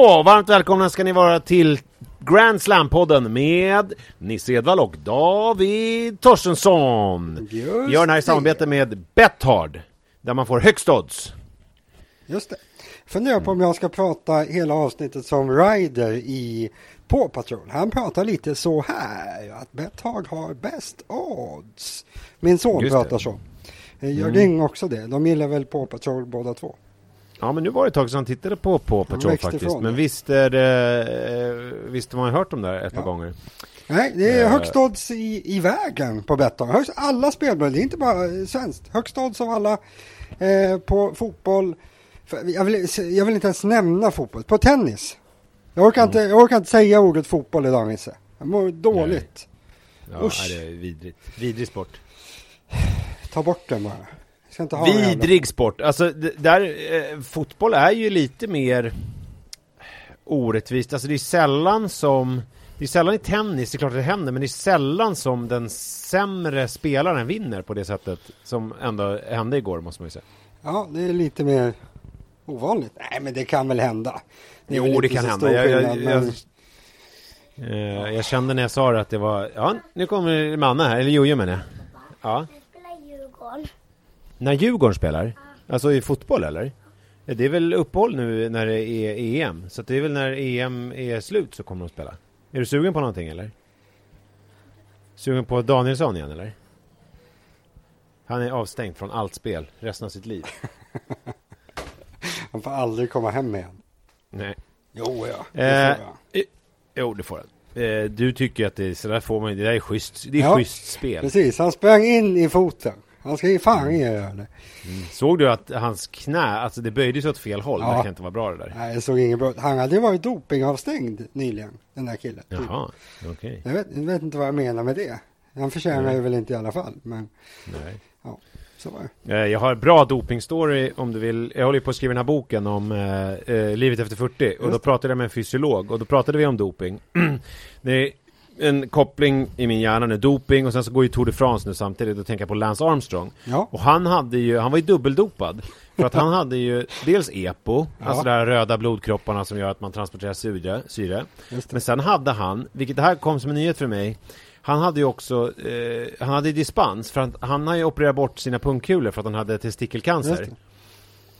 Så, varmt välkomna ska ni vara till Grand Slam-podden med Nisse Edvall och David Torstensson. Just Vi gör den här i det. samarbete med Bethard, där man får högst odds. Just det. Funderar på om jag ska prata hela avsnittet som Ryder i Paw Patrol. Han pratar lite så här, att Betthard har bäst odds. Min son Just det. pratar så. Eh, Gör Ding också det? De gillar väl Paw Patrol båda två? Ja, men nu var det ett tag sedan han tittade på på Patrol faktiskt. ifrån Men visst är det, eh, visst har man hört om det här ett par Ja. gånger. Nej, det är Eh. högst odds i, i vägen på Betthard. Högst, alla spelbolag, det är inte bara eh, svenskt. Högst odds av alla eh, på fotboll. Jag vill, jag vill inte ens nämna fotboll. På tennis. Jag orkar, inte, jag orkar inte säga ordet fotboll idag Nisse. Jag mår dåligt. Ja, Usch. det är vidrigt. Vidrig sport. Ta bort den bara. Ska inte ha Vidrig sport. Alltså, där, eh, fotboll är ju lite mer orättvist. Alltså det är sällan som... Det är sällan i tennis, det är klart att det händer, men det är sällan som den sämre spelaren vinner på det sättet som ändå hände igår, måste man ju säga. Ja, det är lite mer ovanligt. Nej, men det kan väl hända. är Jo, det kan hända. Jag, jag, jag, men- eh, jag kände när jag sa det att det var... Ja, nu kommer Manne här, eller Jojo menar jag. Ja. Jag spelar Djurgården. När Djurgården spelar? Alltså i fotboll eller? Det är väl uppehåll nu när det är EM, så det är väl när EM är slut så kommer de spela. Är du sugen på någonting eller? Sugen på Danielsson igen eller? Han är avstängd från allt spel resten av sitt liv. Han får aldrig komma hem igen. Nej. Jo, ja. Det Eh, får jag. eh, jo, det får han. Eh, du tycker att det är, så där får man Det där är schysst. Det är Ja, schysst spel. Precis, han sprang in i foten. Han ska ju fan göra det. Såg du att hans knä, alltså det böjdes åt fel håll. Ja. Det kan inte vara bra det där. Nej, det såg inget bra. Han hade ju varit dopingavstängd nyligen, den där killen. Typ. Jaha, okej. Jag, vet, jag vet inte vad jag menar med det. Han förtjänar Nej. ju väl inte i alla fall, men Nej. så var det. Eh, Jag har bra dopingstory om du vill. Jag håller ju på att skriva den här boken om eh, eh, livet efter 40 och då Just. pratade jag med en fysiolog och då pratade vi om doping. det en koppling i min hjärna nu, doping och sen så går ju Tour de France nu samtidigt och tänker på Lance Armstrong. Ja, Och han hade ju, han var ju dubbeldopad. För att han hade ju dels EPO, Ja. alltså de här röda blodkropparna som gör att man transporterar syre, syre. Men sen hade han, vilket det här kom som en nyhet för mig Han hade ju också, eh, han hade dispens för att han har ju opererat bort sina pungkulor för att han hade testikelcancer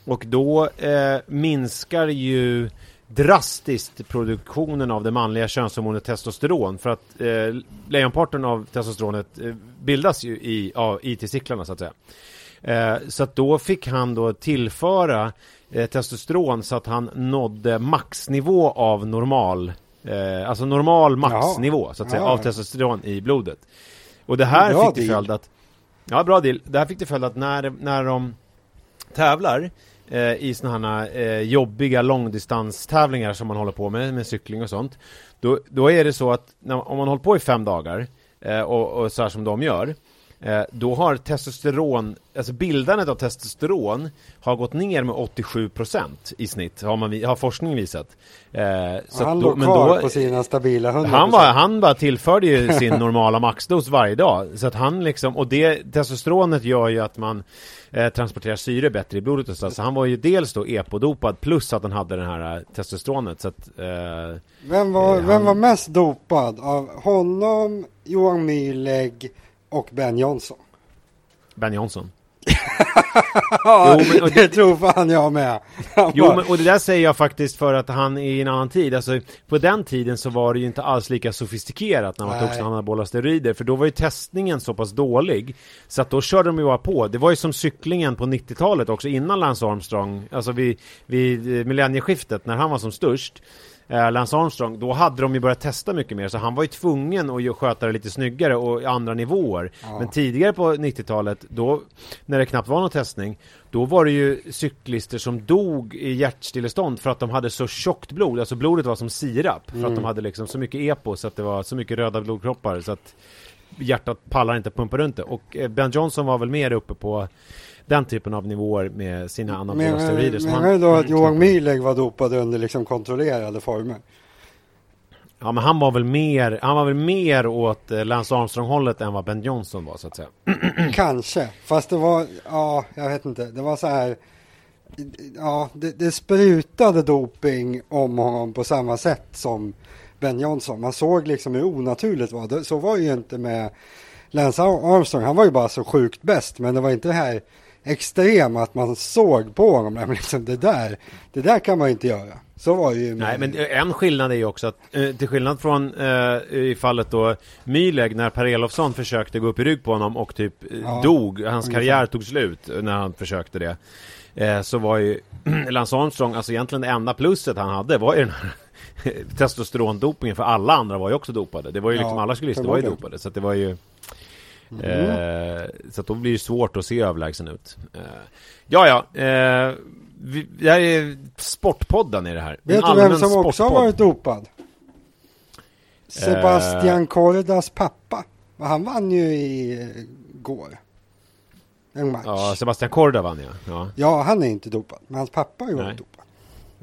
Och då eh, minskar ju drastiskt produktionen av det manliga könshormonet testosteron. För att eh, lejonparten av testosteronet eh, bildas ju i, ja, i testiklarna så att säga. Eh, så att då fick han då tillföra eh, testosteron så att han nådde maxnivå av normal eh, Alltså normal maxnivå så att säga Ja. av testosteron i blodet. Och det här Bra fick till följd att Ja bra deal, det här fick till följd att när, när de tävlar eh, i sådana här eh, jobbiga långdistanstävlingar som man håller på med, med cykling och sånt Då, då är det så att när, om man håller på i fem dagar eh, och, och så här som de gör då har testosteron, alltså bildandet av testosteron har gått ner med 87% i snitt, har, man, har forskningen visat eh, så han att låg men kvar då- på sina stabila 100%. han, var, han bara tillförde ju sin normala maxdos varje dag. Så att han liksom, och det testosteronet gör ju att man eh, transporterar syre bättre i blodet och så. Så han var ju dels då epodopad plus att han hade den här eh, testosteronet. Så att, eh, Vem var, Eh, vem han- var mest dopad av honom, Johan Myhlegg och Ben Johnson? Ben Johnson. Ja, Jo, men- och det tror fan jag med. Han Jo, bara, men, och det där säger jag faktiskt för att han är i en annan tid. Alltså, på den tiden så var det ju inte alls lika sofistikerat när man Nej. tog sådana anabola steroider. För då var ju testningen så pass dålig. Så att då körde de ju bara på. Det var ju som cyklingen på 90-talet också, innan Lance Armstrong. Alltså vid, vid eh, millennieskiftet, när han var som störst. Eh, Lance Armstrong, då hade de ju börjat testa mycket mer. Så han var ju tvungen att sköta det lite snyggare och andra nivåer. Ja. Men tidigare på 90-talet, då, när det knappt var någon testning, då var det ju cyklister som dog i hjärtstillestånd för att de hade så tjockt blod, alltså blodet var som sirap. För att Mm. de hade liksom så mycket EPO, så att det var så mycket röda blodkroppar så att hjärtat pallar inte pumpa runt det. Och eh, Ben Johnson var väl mer uppe på den typen av nivåer med sina anabola steroider. menar du då att Mm, Johan Myhlegg var dopad under liksom kontrollerade former? Ja men han var väl mer, han var väl mer åt eh, Lance Armstrong-hållet än vad Ben Johnson var så att säga. Kanske, fast det var, ja, jag vet inte. Det var så här. ja, det, det sprutade doping om honom på samma sätt som Ben Johnson. Man såg liksom hur onaturligt det var. Så var ju inte med Lance Armstrong. Han var ju bara så sjukt bäst, men det var inte det här extrema att man såg på honom. Men liksom det där, det där kan man inte göra. Så var det ju. Nej, men en skillnad är ju också att eh, till skillnad från eh, i fallet då Myleg när Per Elofsson försökte gå upp i rygg på honom och typ eh, ja, dog. Hans ungefär. karriär tog slut när han försökte det. Eh, så var ju Lance Armstrong, alltså egentligen det enda plusset han hade var ju den här testosterondopingen för alla andra var ju också dopade. Det var ju liksom alla cyklister var ju dopade. Så att det var ju mm. Så att då blir det svårt att se överlägsen ut. Eh, ja, ja. Eh, vi, det här är Sportpodden i det här. Vet du vem som sportpodd. också har varit dopad? Sebastian eh. Kordas pappa. Han vann ju i eh, går. En match. Ja, Sebastian Korda vann ja. ja. Ja, han är inte dopad. Men hans pappa har ju dopad.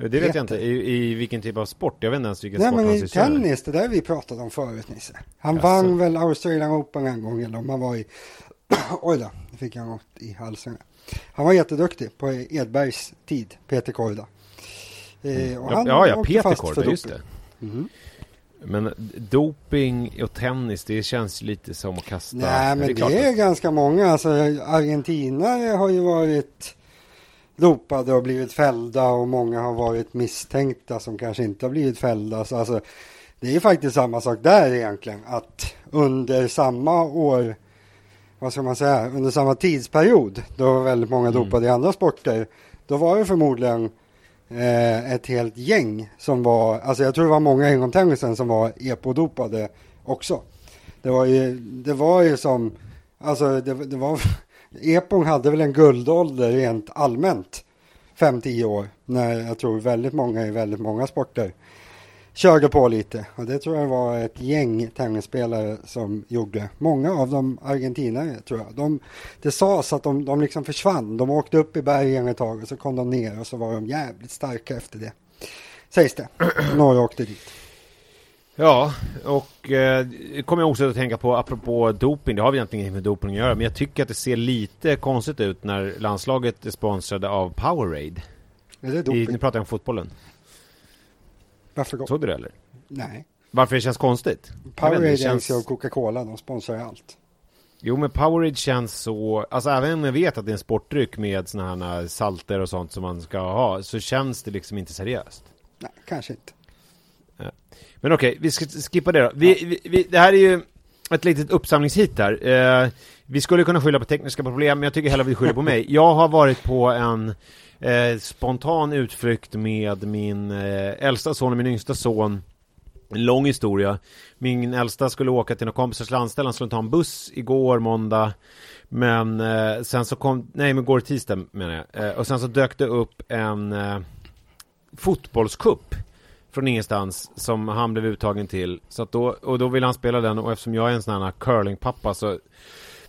Det vet jag inte. I, I, vilken typ av sport? Jag vet inte ens vilken Nej, sport men i tennis, det där vi pratade om förut Nisse. Han Jaså. vann väl Australian Open en gång eller om han var i... Oj då, nu fick jag något i halsen. Han var jätteduktig på Edbergs tid, Peter Korda. Eh, och han ja, ja, Peter Korda, just det. Mm. Men doping och tennis, det känns lite som att kasta... Nej, men det är, det är ganska många. Alltså, argentinare har ju varit dopade och blivit fällda och många har varit misstänkta som kanske inte har blivit fällda. Så alltså, det är faktiskt samma sak där egentligen, att under samma år, vad ska man säga, under samma tidsperiod, då var väldigt många mm. dopade mm. i andra sporter, då var det förmodligen eh, ett helt gäng som var, alltså jag tror det var många inom tennisen som var epodopade också. Det var ju, det var ju som, alltså det, det var Epon hade väl en guldålder rent allmänt, 5-10 år, när jag tror väldigt många i väldigt många sporter körde på lite. Och det tror jag var ett gäng tennisspelare som gjorde. Många av dem argentinare tror jag. De, det sades att de, de liksom försvann. De åkte upp i bergen ett tag och så kom de ner och så var de jävligt starka efter det. Sägs det. Några åkte dit. Ja, och eh, kommer jag också att tänka på apropå doping. Det har vi egentligen inget med doping att göra, men jag tycker att det ser lite konstigt ut när landslaget är sponsrade av Powerade. Är det doping? I, nu pratar jag om fotbollen. Varför då? Såg du det eller? Nej. Varför det känns konstigt? Powerade känns... och Coca-Cola, de sponsrar allt. Jo men Powerade känns så, alltså även om jag vet att det är en sportdryck med sådana här salter och sånt som man ska ha, så känns det liksom inte seriöst. Nej, kanske inte. Men okej, okay, vi ska skippa det då. Vi, ja. vi, vi, det här är ju ett litet uppsamlingshit här. Eh, vi skulle kunna skylla på tekniska problem, men jag tycker hellre vi skyller på mig. Jag har varit på en eh, spontan utflykt med min eh, äldsta son och min yngsta son. En lång historia. Min äldsta skulle åka till några kompisars landställe, han skulle ta en buss igår måndag. Men eh, sen så kom, nej men går tisdag menar jag. Eh, och sen så dök det upp en eh, fotbollskupp från ingenstans som han blev uttagen till. Så att då, och då ville han spela den och eftersom jag är en sån här curlingpappa så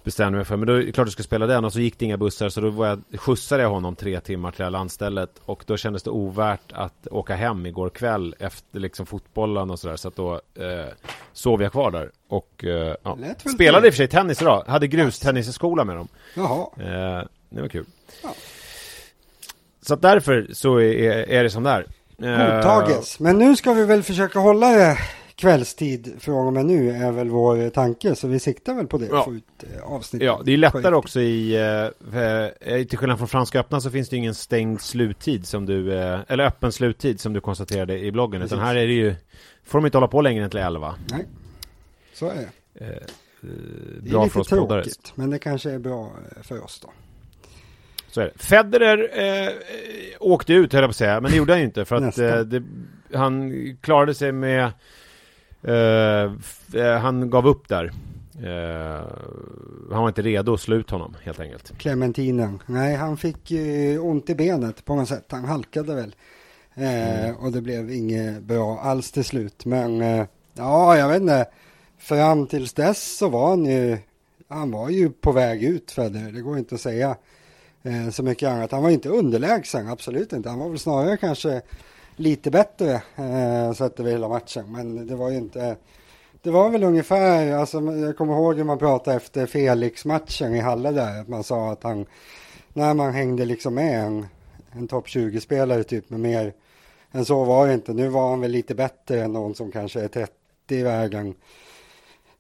bestämde jag mig för, men då är det klart du ska spela den och så gick det inga bussar så då var jag, skjutsade jag honom tre timmar till det här landstället och då kändes det ovärt att åka hem igår kväll efter liksom fotbollen och sådär så att då eh, sov jag kvar där och eh, ja. spelade i och för sig tennis idag, hade grustennisskola med dem. Jaha. Eh, det var kul. Ja. Så att därför så är, är det som det är. Godtages. Men nu ska vi väl försöka hålla det kvällstid från och med nu är väl vår tanke. Så vi siktar väl på det. Ja. Få ut eh, avsnitt. Ja, det är lättare också i, eh, till skillnad från Franska öppna så finns det ingen stängd sluttid som du, eh, eller öppen sluttid som du konstaterade i bloggen. Precis. Utan här är det ju, får de inte hålla på längre än till 11. Nej, så är det. Eh, det är lite tråkigt, men det kanske är bra för oss då. Så är det. Federer eh, åkte ut, höll jag på att säga, men det gjorde han ju inte för att eh, det, han klarade sig med eh, eh, Han gav upp där. Eh, han var inte redo att slå ut honom helt enkelt. Clementinen. Nej, han fick eh, ont i benet på något sätt. Han halkade väl. Mm. Och det blev inget bra alls till slut. Men ja, jag vet inte. Fram tills dess så var han ju han var ju på väg ut Federer. Det går inte att säga eh, så mycket annat. Han var inte underlägsen, absolut inte. Han var väl snarare kanske lite bättre eh, sett över hela matchen. Men det var ju inte... Det var väl ungefär, alltså, jag kommer ihåg hur man pratade efter Felix-matchen i Halle där. Att man sa att han, när man hängde liksom med en en topp 20-spelare typ, men mer än så var det inte. Nu var han väl lite bättre än någon som kanske är 30 i vägen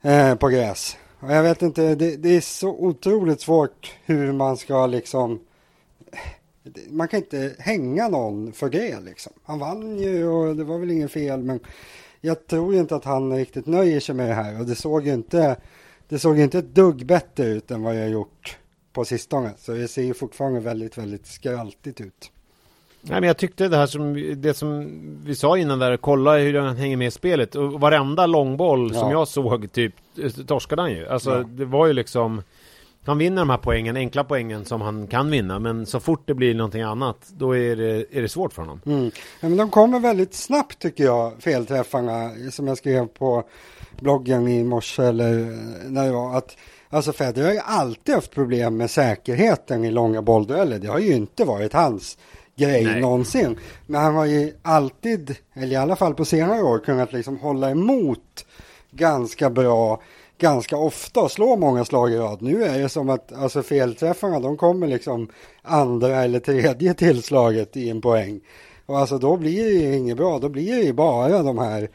eh, på gräs. Och jag vet inte, det, det, är så otroligt svårt hur man ska liksom man kan inte hänga någon för det liksom. Han vann ju och det var väl inget fel men jag tror inte att han riktigt nöjer sig med det här och det såg ju inte det såg inte ett dugg bättre ut än vad jag gjort på sistone. Så det ser ju fortfarande väldigt, väldigt skraltigt ut. Nej, men jag tyckte det här som, det som vi sa innan där, kolla hur han hänger med i spelet. Och varenda långboll ja. som jag såg, typ, torskade han ju. Alltså, ja. det var ju liksom... Han vinner de här poängen, enkla poängen som han kan vinna. Men så fort det blir någonting annat, då är det, är det svårt för honom. Mm. Ja, men de kommer väldigt snabbt tycker jag, felträffarna. Som jag skrev på bloggen i morse eller när det var. Att, alltså Federer har ju alltid haft problem med säkerheten i långa bolldueller. Det har ju inte varit hans grej Nej. någonsin. Men han har ju alltid, eller i alla fall på senare år, kunnat liksom hålla emot ganska bra ganska ofta och slå många slag i rad. Nu är det som att alltså felträffarna de kommer liksom andra eller tredje tillslaget i en poäng. Och alltså då blir det ju inget bra, då blir det ju bara de här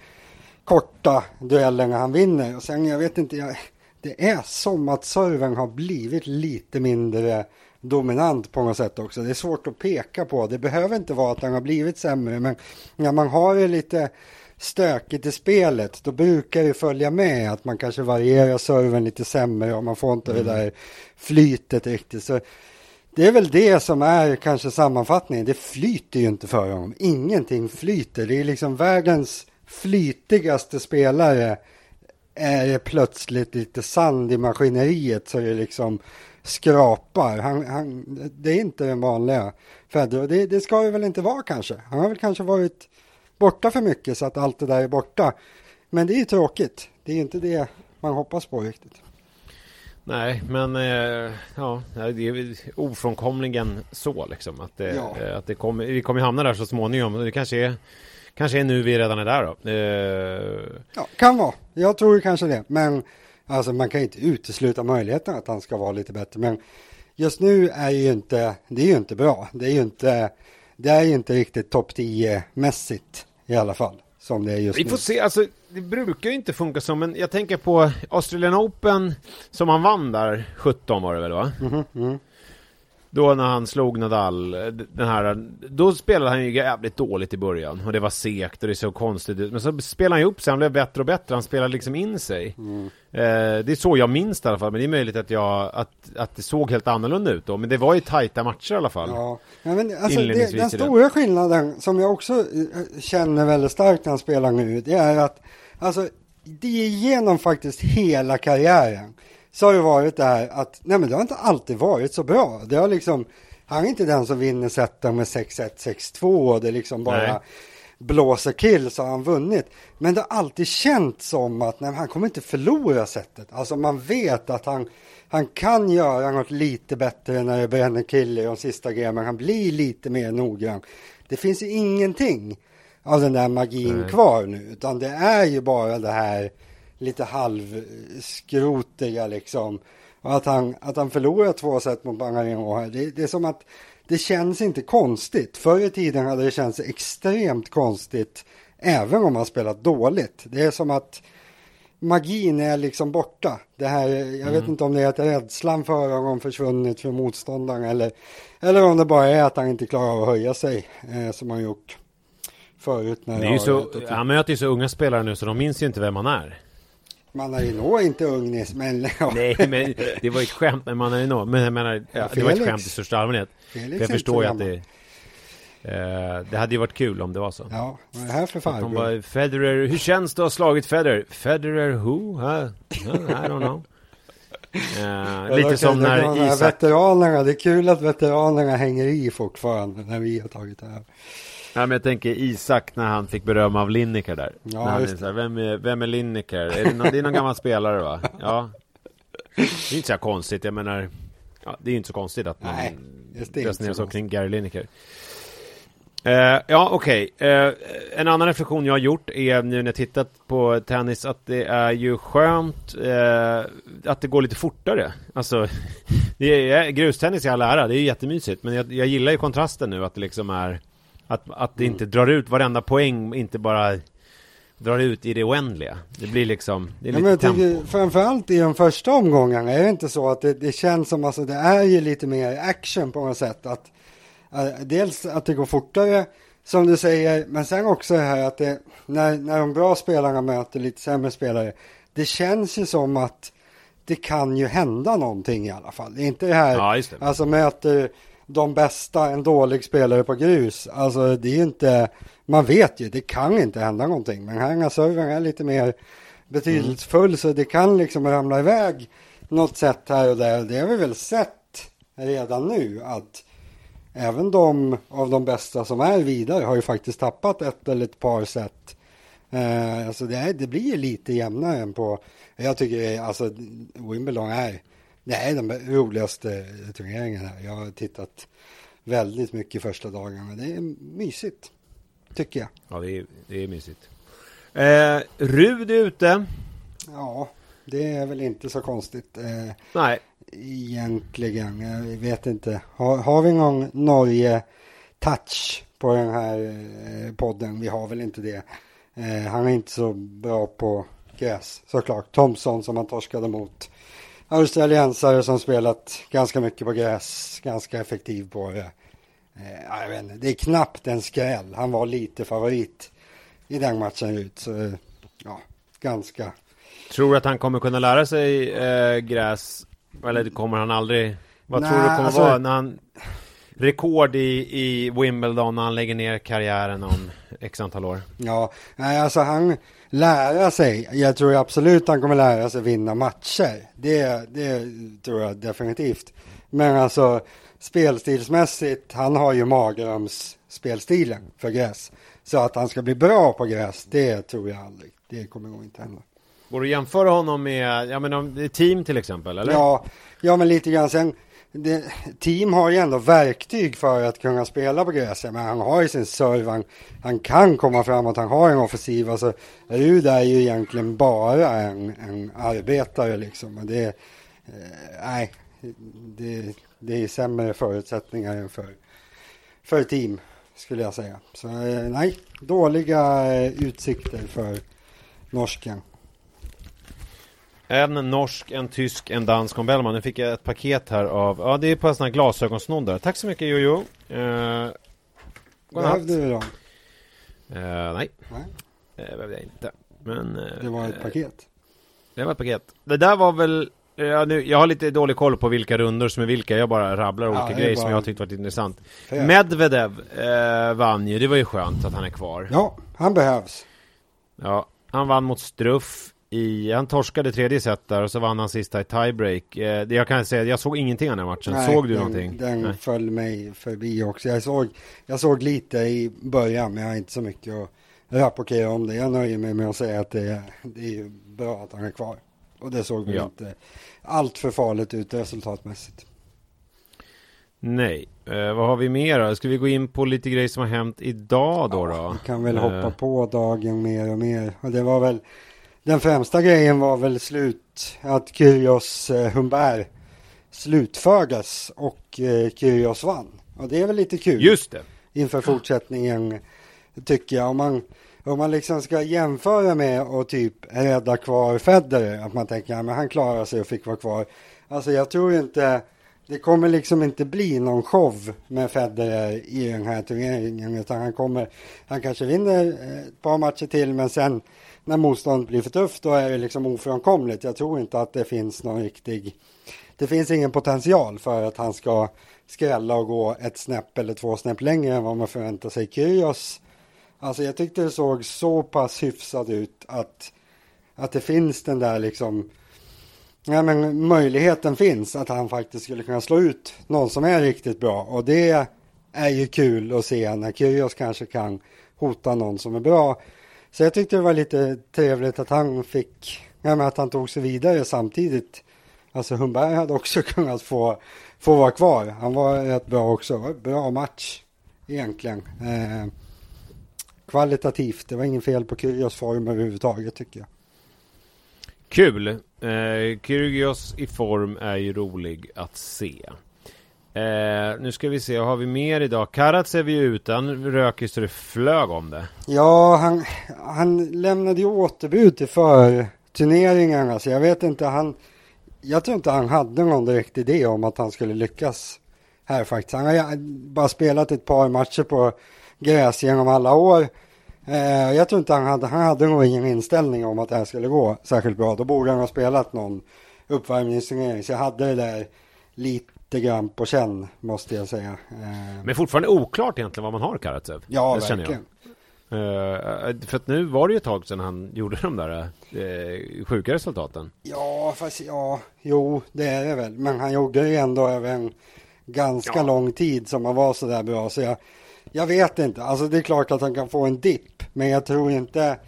korta duellerna han vinner. Och sen jag vet inte, jag, det är som att serven har blivit lite mindre dominant på något sätt också. Det är svårt att peka på. Det behöver inte vara att han har blivit sämre, men när man har det lite stökigt i spelet, då brukar det följa med att man kanske varierar serven lite sämre och man får inte mm. det där flytet riktigt. Så det är väl det som är kanske sammanfattningen. Det flyter ju inte för honom. Ingenting flyter. Det är liksom världens flytigaste spelare är det plötsligt lite sand i maskineriet så det liksom skrapar. Han, han, det är inte den vanliga Federer. Det, det ska det väl inte vara kanske. Han har väl kanske varit borta för mycket så att allt det där är borta. Men det är ju tråkigt. Det är inte det man hoppas på riktigt. Nej, men eh, ja, det är ofrånkomligen så liksom att, det, ja. Eh, att det kommer, vi kommer hamna där så småningom. Det kanske är, kanske är nu vi redan är där då. Eh... Ja, kan vara. Jag tror kanske det. Men alltså man kan inte utesluta möjligheten att han ska vara lite bättre. Men just nu är ju inte, det är ju inte bra. Det är ju inte, det är ju inte riktigt topp 10 mässigt i alla fall. Som det är just Vi får se, alltså det brukar ju inte funka så, men jag tänker på Australian Open som han vann där, 17 var det väl va? Mm -hmm, mm. Då när han slog Nadal, den här, då spelade han ju jävligt dåligt i början och det var segt och det såg konstigt ut. Men så spelade han ju upp sig, han blev bättre och bättre, han spelade liksom in sig. Mm. Eh, det är så jag minns det i alla fall, men det är möjligt att jag, att, att det såg helt annorlunda ut då. Men det var ju tajta matcher i alla fall. Ja, ja men alltså det, den stora skillnaden som jag också eh, känner väldigt starkt när han spelar nu, det är att alltså det är genom faktiskt hela karriären så har det varit det här att nej men det har inte alltid varit så bra. Det har liksom, han är inte den som vinner seten med 6-1, 6-2 och det liksom bara nej. blåser till så har han vunnit. Men det har alltid känts som att nej, han kommer inte förlora setet. Alltså man vet att han, han kan göra något lite bättre när det bränner kill i de sista grejerna. Han blir lite mer noggrann. Det finns ju ingenting av den där magin nej. kvar nu, utan det är ju bara det här lite halvskrotiga liksom. Och att han, att han förlorar två set mot Bangarino här, det, det är som att det känns inte konstigt. Förr i tiden hade det känts extremt konstigt även om han spelat dåligt. Det är som att magin är liksom borta. Det här, jag mm. vet inte om det är att rädslan för honom försvunnit för motståndaren eller, eller om det bara är att han inte klarar av att höja sig eh, som han gjort förut. När det är så, han möter ju så unga spelare nu så de minns ju inte vem han är. Manarino är inte ungnis, men... Ja. Nej, men det var ett skämt med Manarino. Men jag menar, ja, det var ett skämt i största allmänhet. Felix jag förstår ju att det... Eh, det hade ju varit kul om det var så. Ja, vad är det här för farbror? Federer, hur känns det att ha slagit Federer? Federer who? Huh? I don't know. Uh, lite som när Isak... Veteranerna, det är kul att veteranerna hänger i fortfarande när vi har tagit det här. Ja, men jag tänker Isak när han fick beröm av Lineker där. Ja, när är så här, vem, är, vem är Lineker? Är det, någon, det är någon gammal spelare va? Ja. Det är inte så konstigt, jag menar. Ja, det är inte så konstigt att man resonerar så kring Gary Lineker. Eh, ja, okej. Eh, en annan reflektion jag har gjort är nu när jag tittat på tennis att det är ju skönt eh, att det går lite fortare. Alltså, det är, grustennis i all ära, det är jättemysigt. Men jag, jag gillar ju kontrasten nu att det liksom är att, att det inte drar ut varenda poäng, inte bara drar ut i det oändliga. Det blir liksom, det är Ja, lite jag tempo. tycker, framförallt i de första omgångarna är det inte så att det, det känns som alltså det är ju lite mer action på något sätt. Att, eh, dels att det går fortare som du säger, men sen också det här att det, när, när de bra spelarna möter lite sämre spelare, det känns ju som att det kan ju hända någonting i alla fall. Det är inte det här, Ja, det. alltså möter de bästa en dålig spelare på grus. Alltså det är ju inte, man vet ju, det kan inte hända någonting. Men servern är lite mer betydelsefull så det kan liksom ramla iväg något sätt här och där. Det har vi väl sett redan nu att även de av de bästa som är vidare har ju faktiskt tappat ett eller ett par set. Eh, alltså det, är, det blir lite jämnare än på, jag tycker är- alltså Wimbledon är, det är den roligaste turneringen här. Jag har tittat väldigt mycket första dagarna. Det är mysigt, tycker jag. Ja, det är, det är mysigt. Eh, Rud är ute. Ja, det är väl inte så konstigt. Eh, Nej, Egentligen, jag vet inte. Har, har vi någon Norge-touch på den här eh, podden? Vi har väl inte det. Eh, han är inte så bra på gräs, såklart. Thompson som han torskade mot. Australiensare som spelat ganska mycket på gräs, ganska effektiv på det. Eh, jag vet inte, det är knappt en skräll. Han var lite favorit i den matchen ut. Så, eh, ja, ganska tror du att han kommer kunna lära sig eh, gräs? Eller kommer han aldrig? Vad Nej, tror du kommer alltså- vara när han rekord i, i Wimbledon när han lägger ner karriären om x antal år? Ja, nej, alltså han lära sig. Jag tror absolut han kommer lära sig vinna matcher. Det, det tror jag definitivt. Men alltså spelstilsmässigt, han har ju Magrams spelstilen för gräs. Så att han ska bli bra på gräs, det tror jag aldrig. Det kommer nog inte hända. Går det att jämföra honom med, ja men team till exempel, eller? Ja, ja, men lite grann. Sen, det, team har ju ändå verktyg för att kunna spela på gräset. Men han har ju sin serve, han, han kan komma framåt, han har en offensiv. Alltså, Rud är ju egentligen bara en, en arbetare liksom. Och det, eh, nej, det, det är sämre förutsättningar än för, för team, skulle jag säga. Så eh, nej, dåliga eh, utsikter för norsken. En norsk, en tysk, en dansk och Bellman. Nu fick jag ett paket här av, ja det är på en sån här glasögonsnoddar. Tack så mycket Jojo. Eh. Behövde du dem? Eh, nej, Nej, det behövde jag inte. Men eh, det var ett paket. Det var ett paket. Det där var väl Ja, nu, jag har lite dålig koll på vilka rundor som är vilka, jag bara rabblar olika är grejer som jag har tyckt varit intressant. Fair. Medvedev eh, vann ju, det var ju skönt att han är kvar. Ja, han behövs. Ja, han vann mot Struff i, han torskade tredje set där och så vann han sista i tiebreak. Eh, jag kan säga, jag såg ingenting av den här matchen. Nej, såg du den, någonting? Den Nej. föll mig förbi också. Jag såg, jag såg lite i början, men jag har inte så mycket att rapportera om det. Jag nöjer mig med att säga att det är, det är bra att han är kvar. Och det såg väl Ja. inte allt för farligt ut resultatmässigt. Nej. Eh, vad har vi mer då? Ska vi gå in på lite grejer som har hänt idag då? då? Vi kan väl Eh, hoppa på dagen mer och mer. Och det var väl, den främsta grejen var väl slut, att Kyrgios eh, Humbert slutfördes och eh, Kyrgios vann. Och det är väl lite kul. Just det. inför fortsättningen tycker jag. Om man, om man liksom ska jämföra med och typ rädda kvar Federer, att man tänker att han klarar sig och fick vara kvar. Alltså jag tror inte, det kommer liksom inte bli någon show med Federer i den här turneringen, utan han kommer, han kanske vinner eh, ett par matcher till, men sen när motståndet blir för tufft, då är det liksom ofrånkomligt. Jag tror inte att det finns någon riktig, det finns ingen potential för att han ska skrälla och gå ett snäpp eller två snäpp längre än vad man förväntar sig. Kyrgios, alltså jag tyckte det såg så pass hyfsat ut att, att det finns den där liksom, ja men möjligheten finns att han faktiskt skulle kunna slå ut någon som är riktigt bra och det är ju kul att se när Kyrgios kanske kan hota någon som är bra. Så jag tyckte det var lite trevligt att han fick, ja men att han tog sig vidare samtidigt. Alltså Humberg hade också kunnat få, få vara kvar. Han var rätt bra också. Bra match egentligen. Eh, kvalitativt, det var ingen fel på Kyrgios form överhuvudtaget tycker jag. Kul! Eh, Kyrgios i form är ju rolig att se. Eh, nu ska vi se, vad har vi mer idag? Karatsev är ju utan, rök ju så det flög om det. Ja, han, han lämnade ju återbud till förturneringarna, så alltså jag vet inte, han... Jag tror inte han hade någon direkt idé om att han skulle lyckas här faktiskt. Han har bara spelat ett par matcher på gräs genom alla år. Eh, jag tror inte han hade, han hade nog ingen inställning om att det här skulle gå särskilt bra. Då borde han ha spelat någon uppvärmningsturnering. Så jag hade det där lite grann på känn, måste jag säga. Eh, Men fortfarande oklart egentligen vad man har Karatsev. Ja, det verkligen. Uh, för att nu var det ju ett tag sedan han gjorde de där uh, sjuka resultaten. Ja, fast ja, jo, det är det väl. Men han gjorde ju ändå över en ganska ja. lång tid som han var så där bra. Så jag, jag vet inte. Alltså det är klart att han kan få en dipp. Men jag tror inte.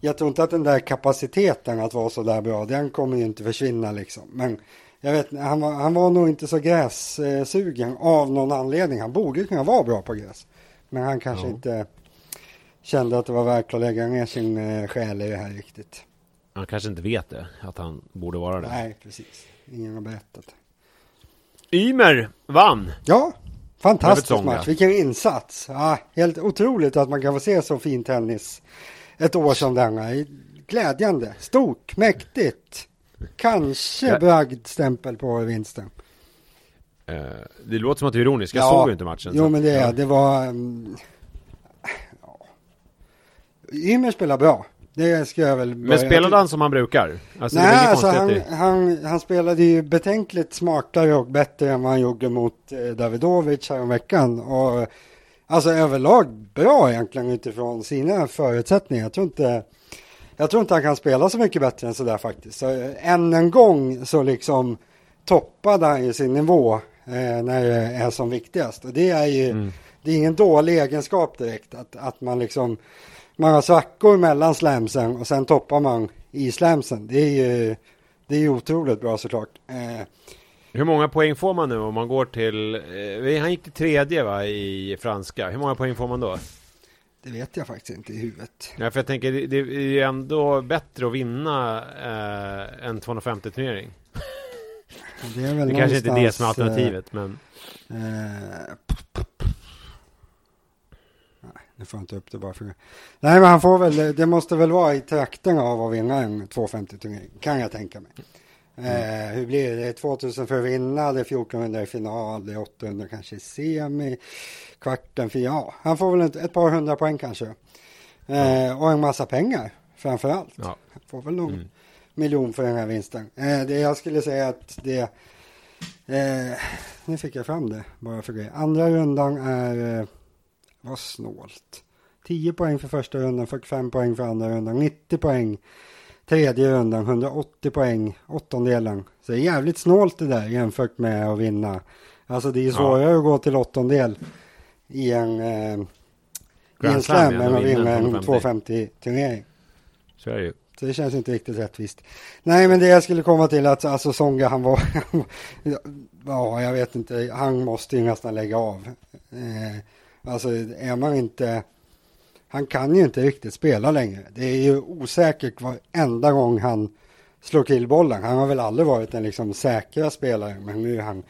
Jag tror inte att den där kapaciteten att vara så där bra. Den kommer ju inte försvinna liksom. Men jag vet han var, han var nog inte så grässugen av någon anledning. Han borde kunna vara bra på gräs. Men han kanske ja. inte kände att det var värt att lägga ner sin eh, själ i det här riktigt. Han kanske inte vet det, att han borde vara det. Nej, precis. Ingen har berättat. Ymer vann. Ja, fantastisk match. Vilken insats. Ja, helt otroligt att man kan få se så fin tennis ett år som denna. Glädjande, stort, mäktigt. Kanske ja. bragdstämpel på vinsten. Uh, det låter som att du är ironisk. Jag ja, såg ju inte matchen. Jo, så. men det, ja. det var... Um, Ymer spelar bra. Det ska jag väl Men spelade han som han brukar? Alltså, Nej, alltså han, han, han, spelade ju betänkligt smartare och bättre än vad han gjorde mot eh, Davidovic veckan. Och alltså överlag bra egentligen utifrån sina förutsättningar. Jag tror inte, jag tror inte han kan spela så mycket bättre än sådär faktiskt. Så eh, än en gång så liksom toppade han ju sin nivå eh, när det är som viktigast. Och det är ju, mm. det är ingen dålig egenskap direkt att, att man liksom man har svackor mellan slamsen och sen toppar man i slamsen. Det är ju, det är ju otroligt bra såklart. Eh, hur många poäng får man nu om man går till, eh, han gick till tredje va i franska, hur många poäng får man då? Det vet jag faktiskt inte i huvudet. Ja, för jag tänker det, det är ju ändå bättre att vinna eh, en 250 turnering. Det är väl det kanske inte är det som är alternativet, men... Eh, nu får jag inte upp det bara för Nej, men han får väl, det måste väl vara i trakterna av att vinna en 250-turnering, kan jag tänka mig. Mm. Eh, hur blir det? Det är 2000 för att vinna, det är 1400 i final, det är 800 kanske i semi, kvarten, för ja, han får väl ett, ett par hundra poäng kanske. Eh, och en massa pengar, framför allt. Ja. Han får väl någon mm. miljon för den här vinsten. Eh, det jag skulle säga att det, eh, nu fick jag fram det bara för det. Andra rundan är eh, vad snålt. 10 poäng för första rundan, 45 poäng för andra rundan, 90 poäng tredje rundan, 180 poäng åttondelen. Så det är jävligt snålt det där jämfört med att vinna. Alltså det är svårare ja. att gå till åttondel i en, eh, i en slam än att vinna en 250-turnering. Så är det ju. Så det känns inte riktigt rättvist. Nej, men det jag skulle komma till att alltså Songa han var, ja, jag vet inte, han måste ju nästan lägga av. Eh, Alltså är man inte, han kan ju inte riktigt spela längre. Det är ju osäkert varenda gång han slår till bollen. Han har väl aldrig varit en liksom säkra spelare, men nu han,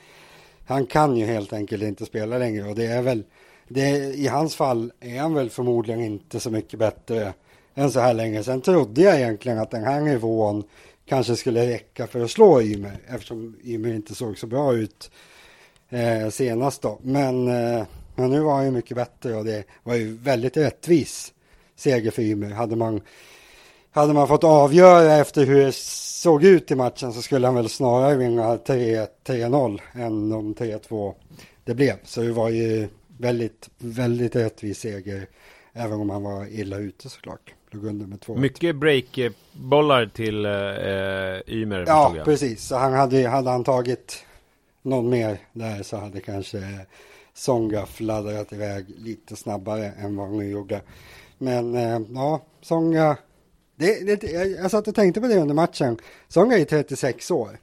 han kan ju helt enkelt inte spela längre och det är väl, det, i hans fall är han väl förmodligen inte så mycket bättre än så här länge. Sen trodde jag egentligen att den här nivån kanske skulle räcka för att slå Ymer eftersom Ymer inte såg så bra ut eh, senast då. Men eh, men nu var han ju mycket bättre och det var ju väldigt rättvis seger för Ymer. Hade man, hade man fått avgöra efter hur det såg ut i matchen så skulle han väl snarare vinna 3-0 än de 3-2 det blev. Så det var ju väldigt, väldigt rättvis seger även om han var illa ute såklart. Låg under med två. Mycket breakbollar till eh, Ymer. Ja, precis. Så han hade, hade han tagit någon mer där så hade kanske Songa fladdrat iväg lite snabbare än vad hon gjorde. Men eh, ja, Songa, det, det, jag, jag satt och tänkte på det under matchen. Songa är 36 år.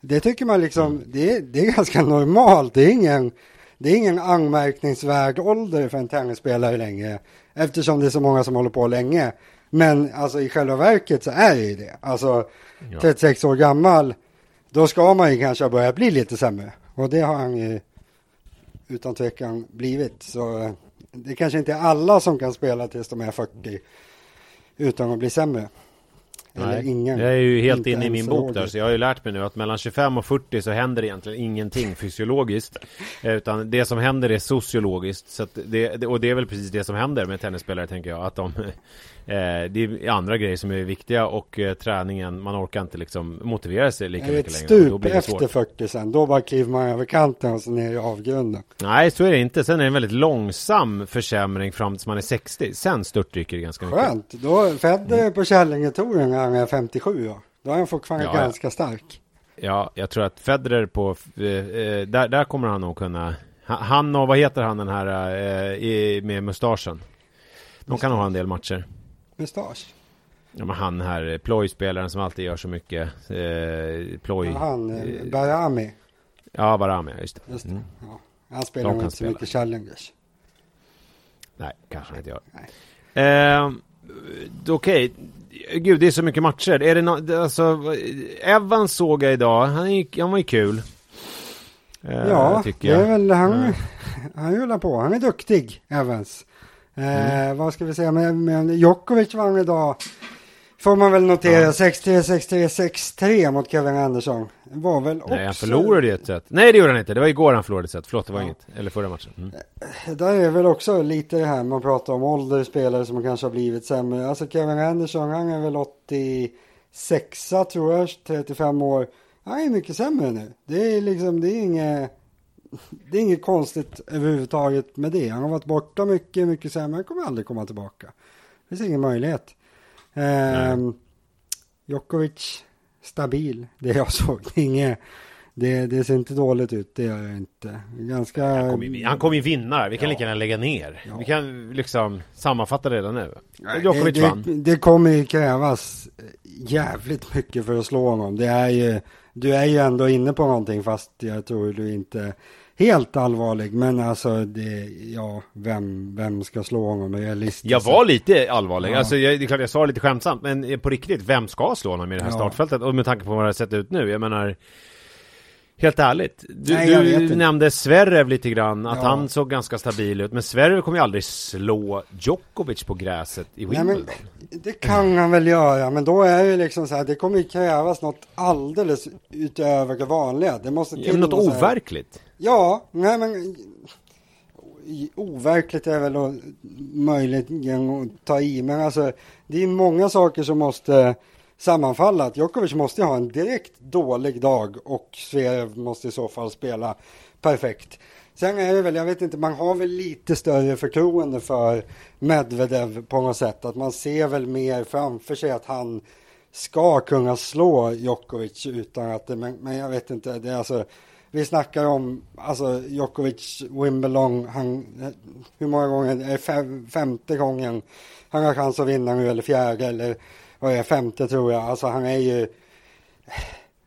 Det tycker man liksom, mm. det, det är ganska normalt. Det är ingen, det är ingen anmärkningsvärd ålder för en tennisspelare längre. Eftersom det är så många som håller på länge. Men alltså i själva verket så är det ju det. Alltså Ja. 36 år gammal, då ska man ju kanske börja bli lite sämre. Och det har han ju utan tvekan blivit. Så eh, det kanske inte är alla som kan spela tills de är 40 utan att bli sämre. Eller ingen. jag är ju helt inne i min bok där, så jag har ju lärt mig nu att mellan 25 och 40 så händer egentligen ingenting fysiologiskt. Eh, Utan det som händer är sociologiskt. Så det- och det är väl precis det som händer med tennisspelare tänker jag. Att de, eh, det är andra grejer som är viktiga och eh, träningen, man orkar inte liksom motivera sig lika Är det ett mycket längre. och Då stup blir det efter svårt. 40 sen, då bara kliver man över kanten och så ner i avgrunden. Nej, så är det inte. Sen är det en väldigt långsam försämring fram tills man är 60. Sen störtdyker det ganska mycket. Skönt, då Federer på Kärlingetouren när han är 57 år. Då är han fortfarande Ja, ja. ganska stark. Ja, jag tror att Federer på, eh, eh, där, där kommer han nog kunna ha- Han och vad heter han den här eh, i, med mustaschen? De kan nog ha en del matcher. Mustasch. Ja men han här, eh, plojspelaren som alltid gör så mycket eh, ploj. Ja, han, eh, eh, Barami. Ja, Barami, just det. Just det. Mm. Ja. Han spelar nog inte så spela. mycket Challengers. Nej, kanske inte gör. Eh, Okej, gud det är så mycket matcher. Är det no alltså, Evans såg jag idag, han, gick, han var ju kul. Eh, ja, det är väl han. Mm. Han rullar på. Han är duktig, Evans. Eh, Mm. Vad ska vi säga med, med Djokovic vann idag. Får man väl notera Ja. 6-3, 6-3, 6-3 mot Kevin Andersson. Var väl också... Nej, han förlorade ju ett set. Nej, det gjorde han inte. Det var igår han förlorade ett set. Förlåt, det var Ja. inget. Eller förra matchen. Mm. Där är väl också lite det här man pratar om ålder, spelare som kanske har blivit sämre. Alltså Kevin Anderson, han är väl 86 tror jag, 35 år. Han är mycket sämre nu. Det är liksom, det är inget, det är inget konstigt överhuvudtaget med det. Han har varit borta mycket, mycket sämre. Han kommer aldrig komma tillbaka. Det finns ingen möjlighet. Ehm, Djokovic, stabil, det jag såg. Inget, det, det ser inte dåligt ut, det gör jag inte. Ganska... Han kommer ju, vinna. Vi kan Ja. lika gärna lägga ner. Ja. Vi kan liksom sammanfatta det redan nu. Djokovic det, vann. det, det kommer ju krävas jävligt mycket för att slå honom. Det är ju, du är ju ändå inne på någonting fast jag tror du inte helt allvarlig. Men alltså, det, ja, vem, vem ska slå honom realistiskt? Jag var lite allvarlig. Ja. Alltså, jag, det är klart jag sa det lite skämtsamt. Men på riktigt, vem ska slå honom i det här Ja. startfältet? Och med tanke på vad det har sett ut nu. Jag menar... Helt ärligt. Du, Nej, jag du nämnde Zverev lite grann. Att Ja. han såg ganska stabil ut. Men Zverev kommer ju aldrig slå Djokovic på gräset i Nej, Wimbledon. men, det kan han väl göra, men då är det liksom så här, det kommer ju krävas något alldeles utöver det vanliga. Det måste Ja, till men något något overkligt. Ja, nej men overkligt är väl att möjligen att ta i, men alltså det är många saker som måste sammanfalla. Att Djokovic måste ha en direkt dålig dag och Zverev måste i så fall spela perfekt. Sen är det väl, jag vet inte, man har väl lite större förtroende för Medvedev på något sätt. Att man ser väl mer framför sig att han ska kunna slå Djokovic utan att det, men, men jag vet inte, det är alltså vi snackar om, alltså Djokovic, Wimbledon, han, hur många gånger, är fem, femte gången han har chans att vinna nu eller fjärde eller vad är femte tror jag. Alltså han är ju,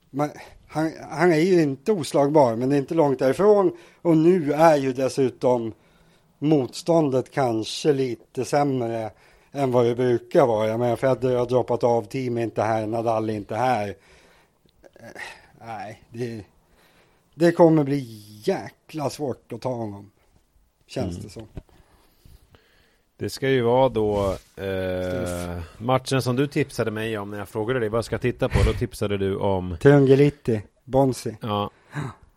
man, han, han är ju inte oslagbar men det är inte långt därifrån och nu är ju dessutom motståndet kanske lite sämre än vad det brukar vara. Jag menar Federer har droppat av, team är inte här, Nadal är inte här. Eh, nej, det, det kommer bli jäkla svårt att ta honom. Känns Mm. det som. Det ska ju vara då eh, matchen som du tipsade mig om när jag frågade dig vad jag ska titta på. Då tipsade du om, Trungelitti, Bonsi. ja,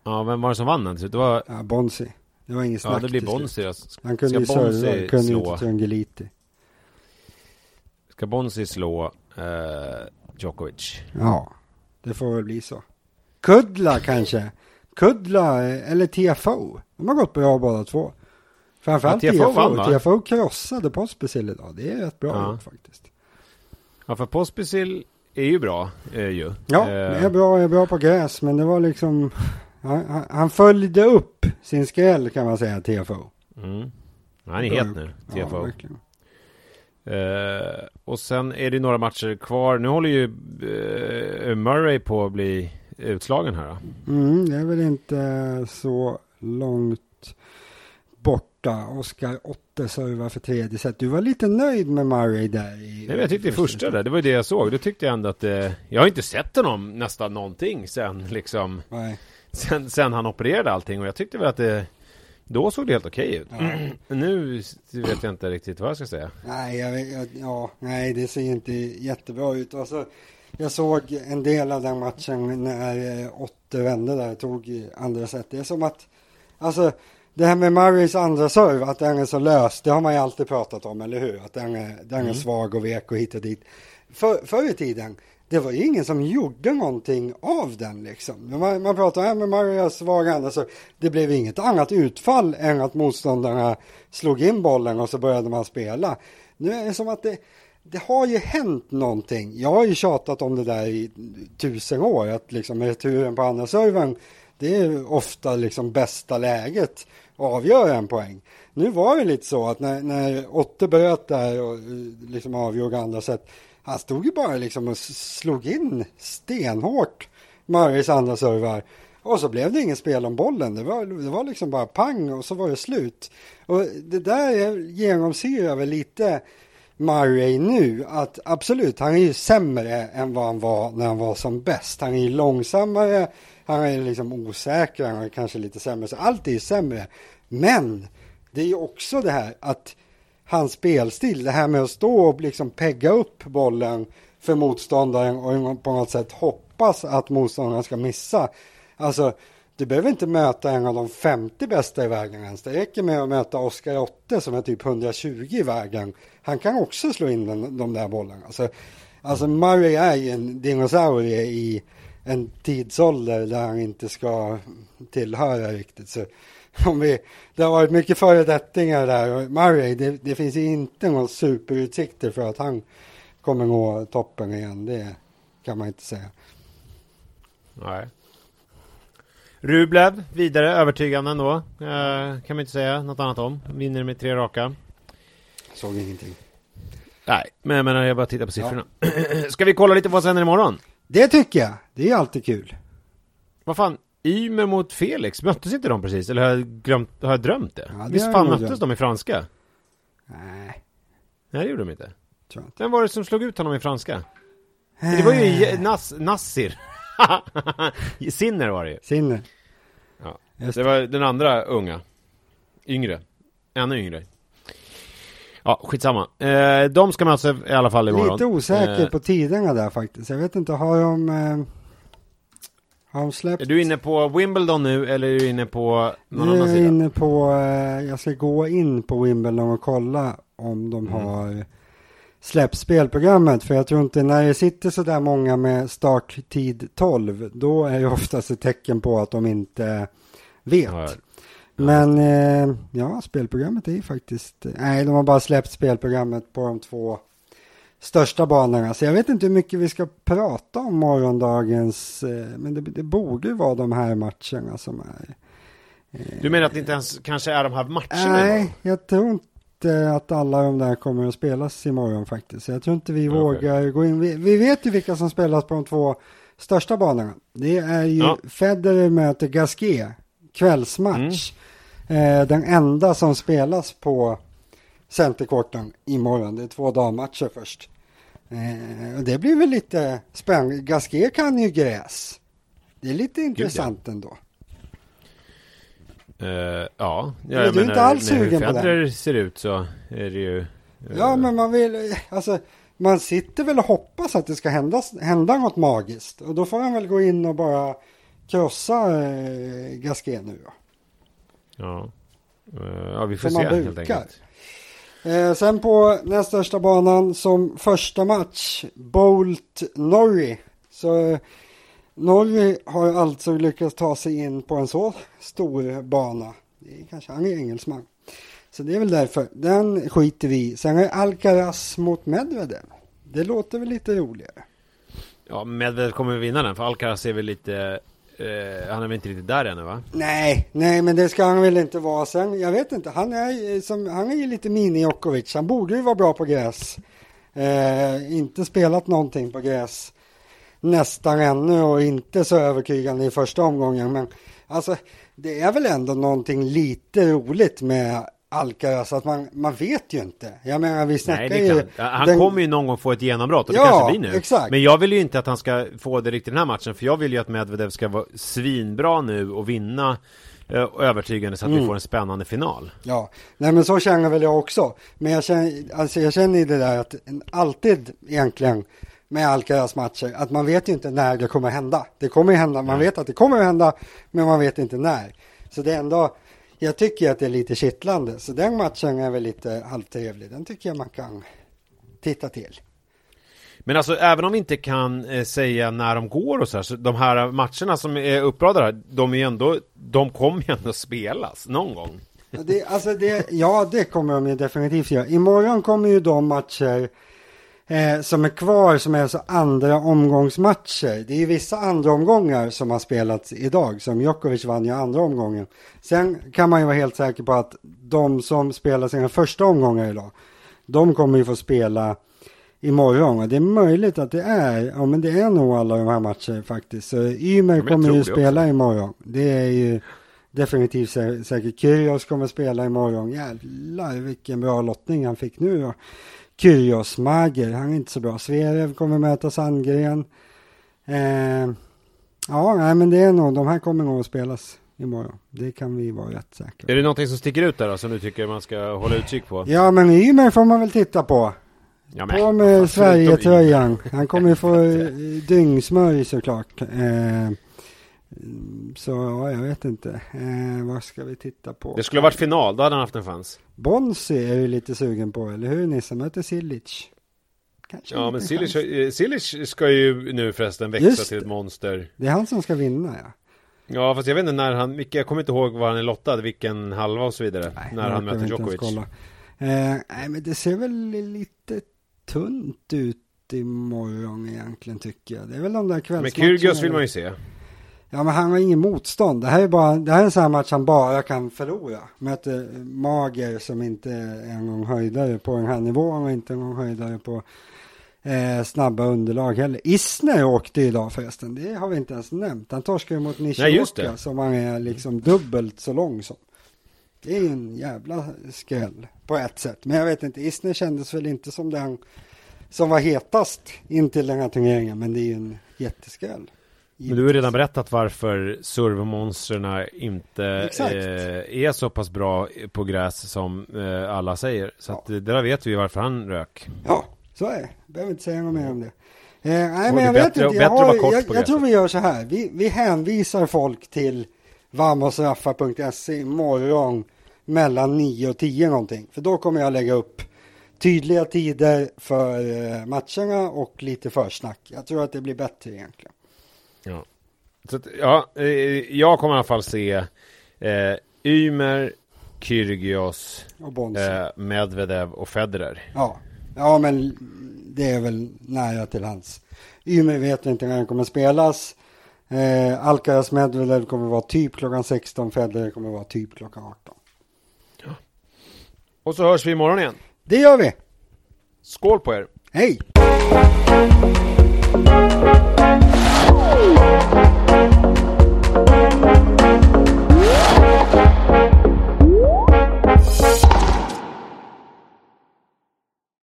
ja vem var det som vann den? Det var, Ja, Bonsi. Det var inget snack ja det blir. Bonsi. Han kunde ju Bonsi kunde ju slå? inte Trungelitti. Ska Bonsi slå eh, Djokovic? Ja, det får väl bli så. Kudla kanske. Kudla eh, eller TFO. De har gått bra båda två. Framförallt Ja, TFO TFO. vann, va? TFO krossade Pospisil idag. Det är rätt bra Ja. gjort faktiskt. Ja för Pospisil är ju bra eh, ju. Ja, Eh, det är bra, är bra på gräs, men det var liksom... Han, han- följde upp sin skräll kan man säga, TFO. Mm. Han är het nu, Ja, TFO. verkligen. Eh, och sen är det några matcher kvar. Nu håller ju eh, Murray på att bli utslagen här. Då. Mm, det är väl inte så långt borta. Oskar Otte servar för tredje set. Du var lite nöjd med Murray där. I, Nej, jag tyckte det första där, det var ju det jag såg. Då tyckte jag ändå att eh, Jag har inte sett honom nästan någonting sen liksom Nej. sen, sen han opererade allting och jag tyckte väl att det Då såg det helt okej ut. Ja. Nu vet jag inte riktigt vad jag ska säga. Nej, jag, jag, ja, nej, det ser inte jättebra ut. Alltså, jag såg en del av den matchen när eh, Otte vände där och tog andra set. Det är som att, alltså, det här med Murrays andra serve, att den är så lös, det har man ju alltid pratat om, eller hur? Att den är, den är Mm. svag och vek och hit och dit. För, förr i tiden, det var ju ingen som gjorde någonting av den liksom. Man, man pratar om att Murray har svag andra serve. Det blev inget annat utfall än att motståndarna slog in bollen och så började man spela. Nu är det som att det, det har ju hänt någonting. Jag har ju tjatat om det där i tusen år, att liksom returen på andra servern, det är ofta liksom bästa läget att avgöra en poäng. Nu var det lite så att när, när Otte bröt där och eh, liksom avgjorde andra sätt, han stod ju bara liksom och slog in stenhårt Murrays andra servar. Och så blev det ingen spel om bollen. Det var, det var liksom bara pang och så var det slut. Och det där genomsyrar väl lite Murray nu. Att absolut, han är ju sämre än vad han var när han var som bäst. Han är ju långsammare, han är liksom osäker, han är kanske lite sämre. Så allt är ju sämre. Men det är ju också det här att hans spelstil, det här med att stå och liksom pegga upp bollen för motståndaren och på något sätt hoppas att motståndaren ska missa. Alltså, du behöver inte möta en av de 50 bästa i världen ens. Det räcker med att möta Oskar Otte som är typ 120 i världen. Han kan också slå in den, de där bollarna. Alltså, alltså Murray är ju en dinosaurie i en tidsålder där han inte ska tillhöra riktigt. Så om vi, det har varit mycket föredettingar där och Murray, det, det finns ju inte några superutsikter för att han kommer nå toppen igen. Det kan man inte säga. Nej. Rublev, vidare övertygande ändå. Eh, kan man inte säga något annat om. Vinner med tre raka. Såg ingenting. Nej, men jag menar, jag bara tittar på siffrorna. Ska vi kolla lite vad som händer imorgon? Det tycker jag. Det är alltid kul. Vad fan, Ymer mot Felix, möttes inte de precis? Eller har jag, glömt, har jag drömt det? Ja, det Visst fan möttes de i franska? Nej, Nej, det gjorde de inte. tror inte. Vem var det som slog ut honom i franska? Det var ju Je- Nas, Nassir. Sinner var det ju. Sinne. Just Det var den andra unga. Yngre. Ännu yngre. Ja, skitsamma. Eh, de ska mötas i alla fall imorgon. Lite osäker Eh, på tiderna där faktiskt. Jag vet inte, har de... Eh, har de släppt? Är du inne på Wimbledon nu eller är du inne på någon Nu är annan jag sida? inne på, eh, jag ska gå in på Wimbledon och kolla om de Mm. har släppt spelprogrammet. För jag tror inte, när det sitter så där många med starttid 12, då är det oftast ett tecken på att de inte vet. Ja, ja. Men eh, ja, spelprogrammet är ju faktiskt, nej de har bara släppt spelprogrammet på de två största banorna. Så jag vet inte hur mycket vi ska prata om morgondagens, eh, men det, det borde ju vara de här matcherna som är. Du menar att det inte ens kanske är de här matcherna? Nej, jag tror inte att alla de där kommer att spelas imorgon faktiskt. Jag tror inte vi Okej. vågar gå in. Vi, vi vet ju vilka som spelas på de två största banorna. Det är ju Ja. Federer möter Gasquet, kvällsmatch. Mm. Eh, den enda som spelas på centerkorten imorgon. Det är två dammatcher först. Eh, det blir väl lite spännande. Gasquet kan ju gräs. Det är lite intressant ändå. Eh, ja, ja du jag är menar, inte alls när sugen på det? Federer ser ut så är det ju... eh, Ja, men man vill, alltså, man sitter väl och hoppas att det ska hända, hända något magiskt. Och då får han väl gå in och bara krossa eh, Gasquet nu då. Ja. Eh, ja, vi får Som se man helt enkelt. Eh, sen på näst största banan som första match, Bolt Norrie. Så eh, Norrie har alltså lyckats ta sig in på en så stor bana. Det är kanske, han är engelsman. Så det är väl därför. Den skiter vi i. Sen är Alcaraz mot Medvedev. Det låter väl lite roligare. Ja, Medvedev kommer vinna den, för Alcaraz är väl lite... Eh, han är väl inte riktigt där ännu va? Nej, nej, men det ska han väl inte vara. Sen, jag vet inte, han är, ju som, han är ju lite mini Djokovic. Han borde ju vara bra på gräs. Eh, inte spelat någonting på gräs nästan ännu och inte så övertygande i första omgången. Men, Alltså, det är väl ändå någonting lite roligt med Alcaraz, att man, man vet ju inte. Jag menar, vi snackar Nej, ju... Han den- kommer ju någon gång få ett genombrott och det Ja, kanske blir nu. exakt. Men jag vill ju inte att han ska få det riktigt i den här matchen, för jag vill ju att Medvedev ska vara svinbra nu och vinna eh, övertygande så att Mm. vi får en spännande final. Ja, nej men så känner väl jag också. Men jag känner, alltså jag känner ju det där att alltid egentligen med Alcaraz matcher, att man vet ju inte när det kommer hända. Det kommer ju hända, man vet att det kommer att hända, men man vet inte när. Så det är ändå, jag tycker att det är lite kittlande. Så den matchen är väl lite halvtrevlig. Den tycker jag man kan titta till. Men alltså även om vi inte kan eh, säga när de går och så här, så de här matcherna som är uppradade här, de är ju ändå, de kommer ju ändå spelas någon gång. Ja, Det, alltså det, ja, det kommer de ju definitivt göra. Imorgon kommer ju de matcher eh, som är kvar som är alltså andra omgångsmatcher. Det är vissa andra omgångar som har spelats idag, som Djokovic vann ju andra omgången. Sen kan man ju vara helt säker på att de som spelar sina första omgångar idag, de kommer ju få spela imorgon. Och det är möjligt att det är, ja men det är nog alla de här matcherna faktiskt. Så Ymer kommer ju spela imorgon. Det är ju definitivt sä- säkert. Kyrgios kommer spela imorgon. Jävlar vilken bra lottning han fick nu då. Kyrgios, Mager, han är inte så bra. Zverev kommer möta Sandgren. Eh, ja, nej men det är nog, de här kommer nog att spelas imorgon. Det kan vi vara rätt säkra på. Är det någonting som sticker ut där då, som du tycker man ska hålla utkik på? Ja, men Ymer får man väl titta på. Ja, På fan, med Sverigetröjan. Han kommer ju få dyngsmörj såklart. Eh, så ja, jag vet inte. Eh, vad ska vi titta på? Det skulle ha varit final, då hade han haft en chans. Bonsi är ju lite sugen på, eller hur Nisse? Möter Silic. Kanske Ja, men Silic, eh, Silic ska ju nu förresten växa Just till ett monster. Det är han som ska vinna ja. Ja, fast jag vet inte när han, vilka, jag kommer inte ihåg var han är lottad, vilken halva och så vidare. när det han möter Djokovic. Eh, nej, men det ser väl lite tunt ut imorgon egentligen tycker jag. Det är väl de där Men kvällsmatcherna. Kyrgios vill man ju se. Ja, men han har ingen motstånd. Det här är, bara, det här är en sån här match han bara kan förlora. Möter Mager som inte är gång höjdare på den här nivån och inte gång höjdare på eh, snabba underlag heller. Isner åkte idag förresten. Det har vi inte ens nämnt. Han torskade mot Nej, just Nishioka som han är liksom dubbelt så lång som. Det är ju en jävla skräll på ett sätt. Men jag vet inte, Isner kändes väl inte som den som var hetast in till den här turneringen. Men det är ju en jätteskräll. Men du har redan berättat varför servermonsterna inte eh, är så pass bra på gräs som eh, alla säger. Så Ja. att, där vet vi varför han rök. Ja, så är det. Behöver inte säga något mer om det. Eh, nej, men jag vet bättre- inte. bättre Jag, har, jag, jag tror vi gör så här. Vi, vi hänvisar folk till vamosraffa.se imorgon mellan 9 och 10 någonting. För då kommer jag lägga upp tydliga tider för eh, matcherna och lite försnack. Jag tror att det blir bättre egentligen. Ja, så att, ja eh, jag kommer i alla fall se eh, Ymer, Kyrgios, Och eh, Medvedev och Federer. Ja. ja, men det är väl nära till hans. Ymer vet inte när den kommer spelas. Eh, Alcaraz Medvedev kommer vara typ klockan 16. Federer kommer vara typ klockan 18. Och så hörs vi imorgon igen. Det gör vi. Skål på er! Hej!